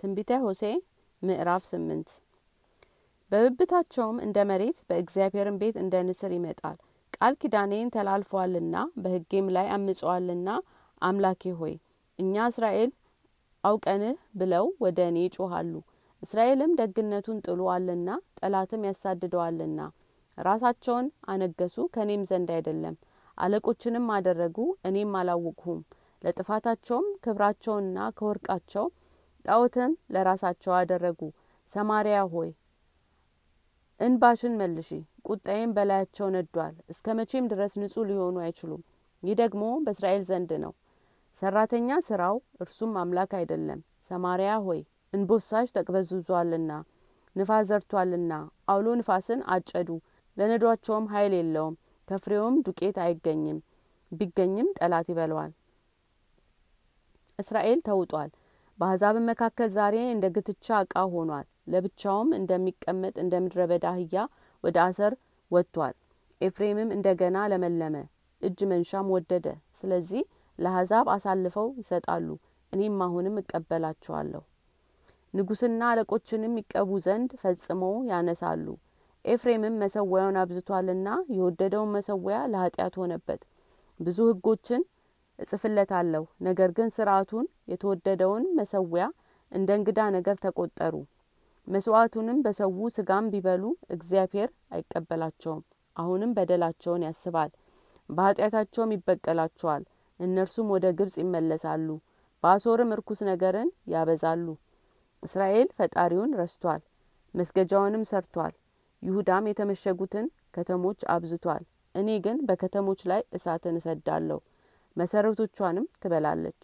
ትንቢተ ሆሴ ምዕራፍ ስምንት። በብብታቸውም እንደ መሬት በእግዚአብሔርን ቤት እንደ ንስር ይመጣል። ቃል ኪዳኔን ተላልፈዋልና በሕጌም ላይ አምጸዋልና አምላኬ ሆይ እኛ እስራኤል አውቀንህ ብለው ወደ እኔ ይጮሃሉ እስራኤልም ደግነቱን ጥሎአልና ጠላትም ያሳድደዋልና ራሳቸውን አነገሱ ከእኔም ዘንድ አይደለም። አለቆችንም አደረጉ እኔም አላወቅሁም። ለጥፋታቸውም ክብራቸውንና ከወርቃቸው ጣዖትን ለራሳቸው አደረጉ። ሰማሪያ ሆይ እንባሽን መልሺ ቁጣዬም በላያቸው ነዷል። እስከ መቼም ድረስ ንጹህ ሊሆኑ አይችሉም። ይህ ደግሞ በእስራኤል ዘንድ ነው። ሰራተኛ ስራው እርሱም አምላክ አይደለም። ሰማሪያ ሆይ እንቦሳሽ ተቅበዝብዟልና ንፋስ ዘርቷልና አውሎ ንፋስን አጨዱ። ለነዷቸውም ኃይል የለውም ከፍሬውም ዱቄት አይገኝም። ቢገኝም ጠላት ይበለዋል እስራኤል ተውጧል በአሕዛብም መካከል ዛሬ እንደ ግትቻ እቃ ሆኗል። ለብቻውም እንደሚቀመጥ እንደ ምድረ በዳ አህያ ወደ አሰር ወጥቷል። ኤፍሬምም እንደገና ለመለመ እጅ መንሻም ወደደ። ስለዚህ ለአሕዛብ አሳልፈው ይሰጣሉ እኔም አሁንም እቀበላቸዋለሁ። ንጉስና አለቆችንም ይቀቡ ዘንድ ፈጽመው ያነሳሉ። ኤፍሬምም መሰዊያውን አብዝቷልና የወደደውን መሰዊያ ለኃጢአት ሆነበት። ብዙ ህጎችን እጽፍለታለሁ። ነገር ግን ስርአቱን የተወደደውን መሰዊያ እንደ እንግዳ ነገር ተቆጠሩ። መስዋዕቱንም በሰዉ ስጋም ቢበሉ እግዚአብሔር አይቀበላቸውም። አሁንም በደላቸውን ያስባል በኃጢአታቸውም ይበቀላቸዋል። እነርሱም ወደ ግብጽ ይመለሳሉ በአሶርም እርኩስ ነገርን ያበዛሉ። እስራኤል ፈጣሪውን ረስቷል መስገጃውንም ሰርቷል። ይሁዳም የተመሸጉትን ከተሞች አብዝቷል። እኔ ግን በከተሞች ላይ እሳትን እሰዳለሁ መሰረቶቿንም ትበላለች